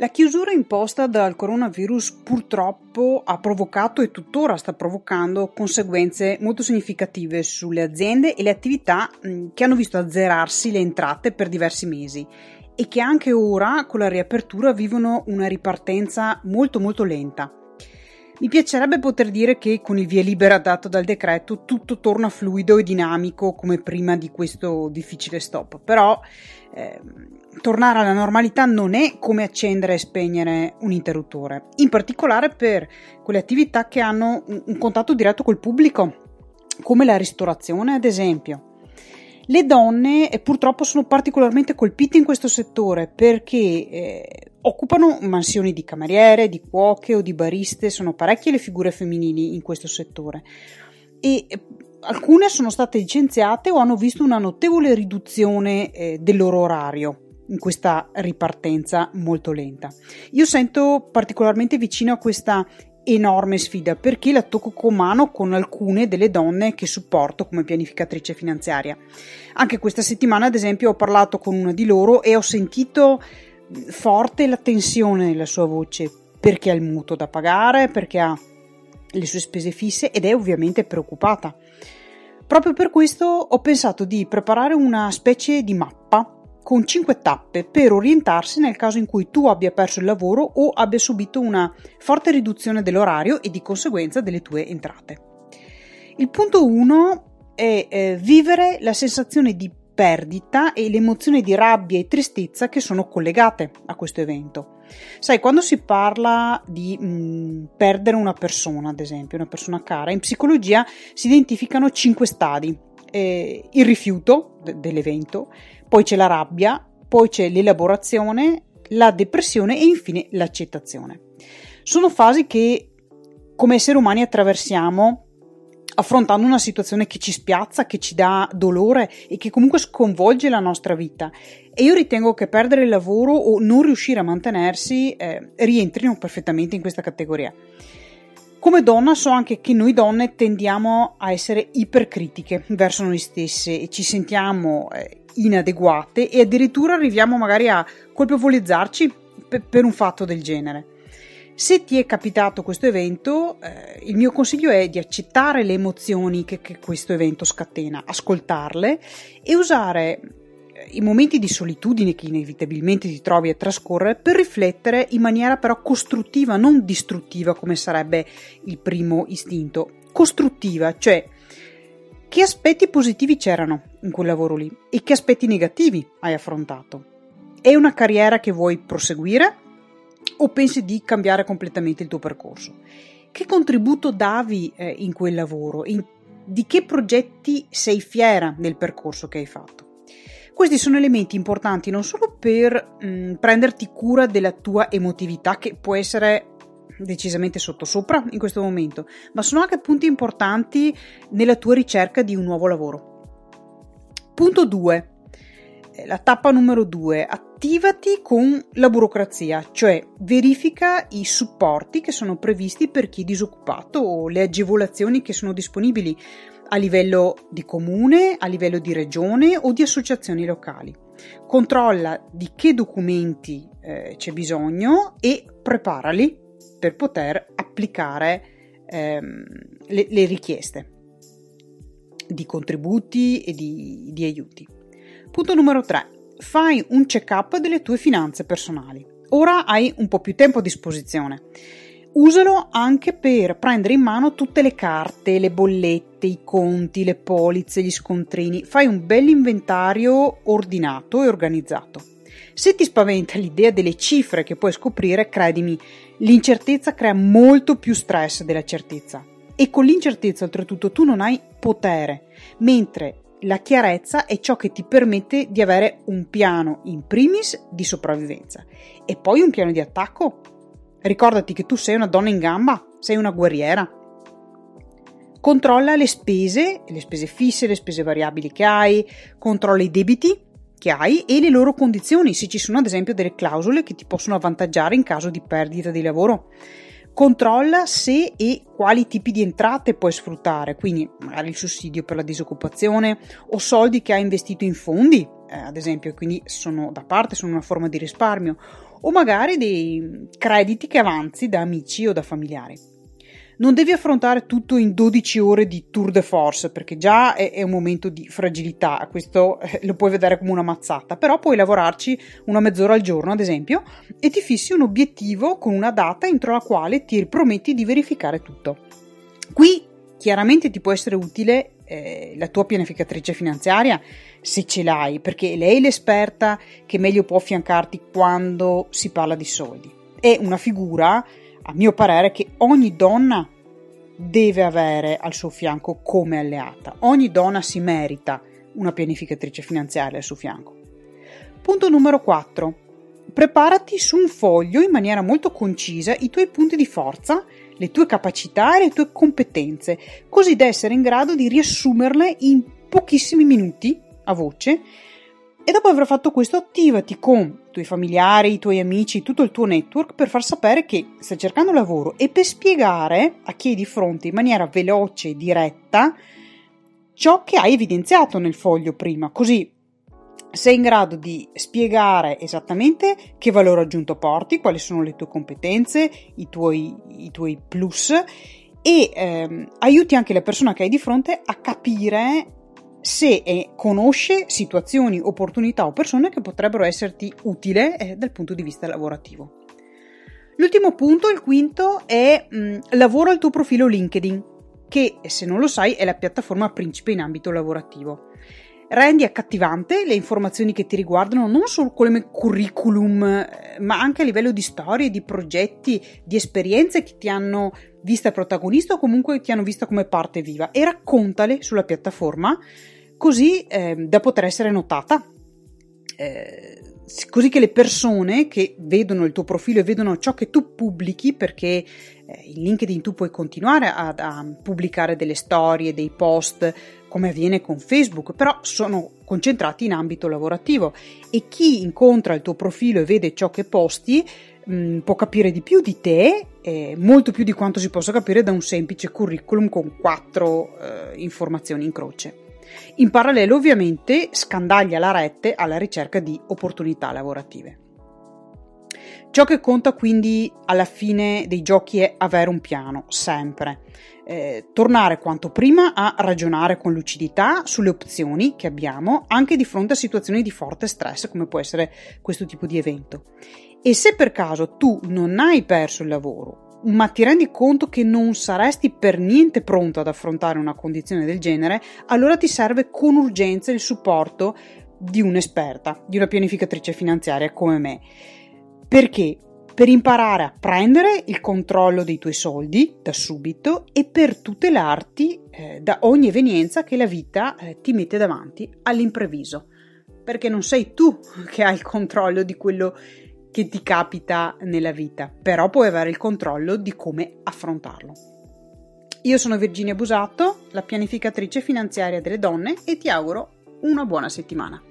La chiusura imposta dal coronavirus purtroppo ha provocato e tuttora sta provocando conseguenze molto significative sulle aziende e le attività che hanno visto azzerarsi le entrate per diversi mesi e che anche ora con la riapertura vivono una ripartenza molto molto lenta. Mi piacerebbe poter dire che con il via libera dato dal decreto tutto torna fluido e dinamico come prima di questo difficile stop, però eh, tornare alla normalità non è come accendere e spegnere un interruttore, in particolare per quelle attività che hanno un, un contatto diretto col pubblico, come la ristorazione ad esempio. Le donne eh, purtroppo sono particolarmente colpite in questo settore perché eh, occupano mansioni di cameriere, di cuoche o di bariste, sono parecchie le figure femminili in questo settore e eh, alcune sono state licenziate o hanno visto una notevole riduzione eh, del loro orario in questa ripartenza molto lenta. Io sento particolarmente vicino a questa enorme sfida perché la tocco con mano con alcune delle donne che supporto come pianificatrice finanziaria. Anche questa settimana, ad esempio, ho parlato con una di loro e ho sentito forte la tensione nella sua voce perché ha il mutuo da pagare, perché ha le sue spese fisse ed è ovviamente preoccupata. Proprio per questo ho pensato di preparare una specie di mappa con 5 tappe per orientarsi nel caso in cui tu abbia perso il lavoro o abbia subito una forte riduzione dell'orario e di conseguenza delle tue entrate. Il punto 1 è eh, vivere la sensazione di perdita e l'emozione di rabbia e tristezza che sono collegate a questo evento. Sai, quando si parla di mh, perdere una persona, ad esempio, una persona cara, in psicologia si identificano 5 stadi. Eh, il rifiuto de- dell'evento, poi c'è la rabbia, poi c'è l'elaborazione, la depressione e infine l'accettazione. Sono fasi che come esseri umani attraversiamo affrontando una situazione che ci spiazza, che ci dà dolore e che comunque sconvolge la nostra vita. E io ritengo che perdere il lavoro o non riuscire a mantenersi eh, rientrino perfettamente in questa categoria. Come donna so anche che noi donne tendiamo a essere ipercritiche verso noi stesse e ci sentiamo eh, inadeguate e addirittura arriviamo magari a colpevolizzarci per, un fatto del genere. Se ti è capitato questo evento, eh, il mio consiglio è di accettare le emozioni che, che questo evento scatena, ascoltarle e usare i momenti di solitudine che inevitabilmente ti trovi a trascorrere per riflettere in maniera però costruttiva, non distruttiva come sarebbe il primo istinto, costruttiva, cioè che aspetti positivi c'erano in quel lavoro lì e che aspetti negativi hai affrontato? È una carriera che vuoi proseguire o pensi di cambiare completamente il tuo percorso? Che contributo davi eh, in quel lavoro? In, di che progetti sei fiera del percorso che hai fatto? Questi sono elementi importanti non solo per mh, mm, prenderti cura della tua emotività, che può essere decisamente sottosopra in questo momento, ma sono anche punti importanti nella tua ricerca di un nuovo lavoro. Punto 2. Eh, la tappa numero 2. Attivati con la burocrazia, cioè verifica i supporti che sono previsti per chi è disoccupato o le agevolazioni che sono disponibili a livello di comune, a livello di regione o di associazioni locali. Controlla di che documenti eh, c'è bisogno e preparali per poter applicare ehm, le, le, richieste di contributi e di, di aiuti. Punto numero 3. Fai un check-up delle tue finanze personali. Ora hai un po' più tempo a disposizione. Usalo anche per prendere in mano tutte le carte, le bollette, i conti, le polizze, gli scontrini. Fai un bel inventario ordinato e organizzato. Se ti spaventa l'idea delle cifre che puoi scoprire, credimi, L'incertezza crea molto più stress della certezza e con l'incertezza oltretutto tu non hai potere, mentre la chiarezza è ciò che ti permette di avere un piano in primis di sopravvivenza e poi un piano di attacco. Ricordati che tu sei una donna in gamba, sei una guerriera. Controlla le spese, le spese fisse, le spese variabili che hai, controlla i debiti che hai e le loro condizioni, se ci sono ad esempio delle clausole che ti possono avvantaggiare in caso di perdita di lavoro. Controlla se e quali tipi di entrate puoi sfruttare, quindi magari il sussidio per la disoccupazione o soldi che hai investito in fondi eh, ad esempio, quindi sono da parte, sono una forma di risparmio, o magari dei crediti che avanzi da amici o da familiari. Non devi affrontare tutto in 12 ore di tour de force, perché già è, è un momento di fragilità, questo eh, lo puoi vedere come una mazzata, però puoi lavorarci una mezz'ora al giorno, ad esempio, e ti fissi un obiettivo con una data entro la quale ti prometti di verificare tutto. Qui chiaramente ti può essere utile eh, la tua pianificatrice finanziaria se ce l'hai, perché lei è l'esperta che meglio può affiancarti quando si parla di soldi. È una figura a mio parere, che ogni donna deve avere al suo fianco come alleata. Ogni donna si merita una pianificatrice finanziaria al suo fianco. Punto numero 4. Preparati su un foglio in maniera molto concisa i tuoi punti di forza, le tue capacità e le tue competenze, così da essere in grado di riassumerle in pochissimi minuti a voce e dopo aver fatto questo, attivati con i tuoi familiari, i tuoi amici, tutto il tuo network per far sapere che stai cercando lavoro e per spiegare a chi è di fronte in maniera veloce e diretta ciò che hai evidenziato nel foglio prima. Così sei in grado di spiegare esattamente che valore aggiunto porti, quali sono le tue competenze, i tuoi, i tuoi plus e ehm, aiuti anche la persona che hai di fronte a capire se eh, conosce situazioni, opportunità o persone che potrebbero esserti utili eh, dal punto di vista lavorativo. L'ultimo punto, il quinto, è mh, mm, lavoro al tuo profilo LinkedIn, che se non lo sai è la piattaforma principe in ambito lavorativo. Rendi accattivante le informazioni che ti riguardano non solo come curriculum, eh, ma anche a livello di storie, di progetti, di esperienze che ti hanno vista protagonista o comunque ti hanno vista come parte viva e raccontale sulla piattaforma così eh, da poter essere notata. Eh, così che le persone che vedono il tuo profilo e vedono ciò che tu pubblichi, perché eh, in LinkedIn tu puoi continuare a, a, pubblicare delle storie, dei post, come avviene con Facebook, però sono concentrati in ambito lavorativo e chi incontra il tuo profilo e vede ciò che posti mh, mm, può capire di più di te, eh, molto più di quanto si possa capire da un semplice curriculum con quattro eh, informazioni in croce. In parallelo ovviamente scandaglia la rete alla ricerca di opportunità lavorative. Ciò che conta quindi alla fine dei giochi è avere un piano, sempre. Eh, tornare quanto prima a ragionare con lucidità sulle opzioni che abbiamo anche di fronte a situazioni di forte stress come può essere questo tipo di evento. E se per caso tu non hai perso il lavoro ma ti rendi conto che non saresti per niente pronto ad affrontare una condizione del genere, allora ti serve con urgenza il supporto di un'esperta, di una pianificatrice finanziaria come me. Perché? Per imparare a prendere il controllo dei tuoi soldi da subito e per tutelarti eh, da ogni evenienza che la vita eh, ti mette davanti all'improvviso. Perché non sei tu che hai il controllo di quello che ti capita nella vita, però puoi avere il controllo di come affrontarlo. Io sono Virginia Busato, la pianificatrice finanziaria delle donne e ti auguro una buona settimana.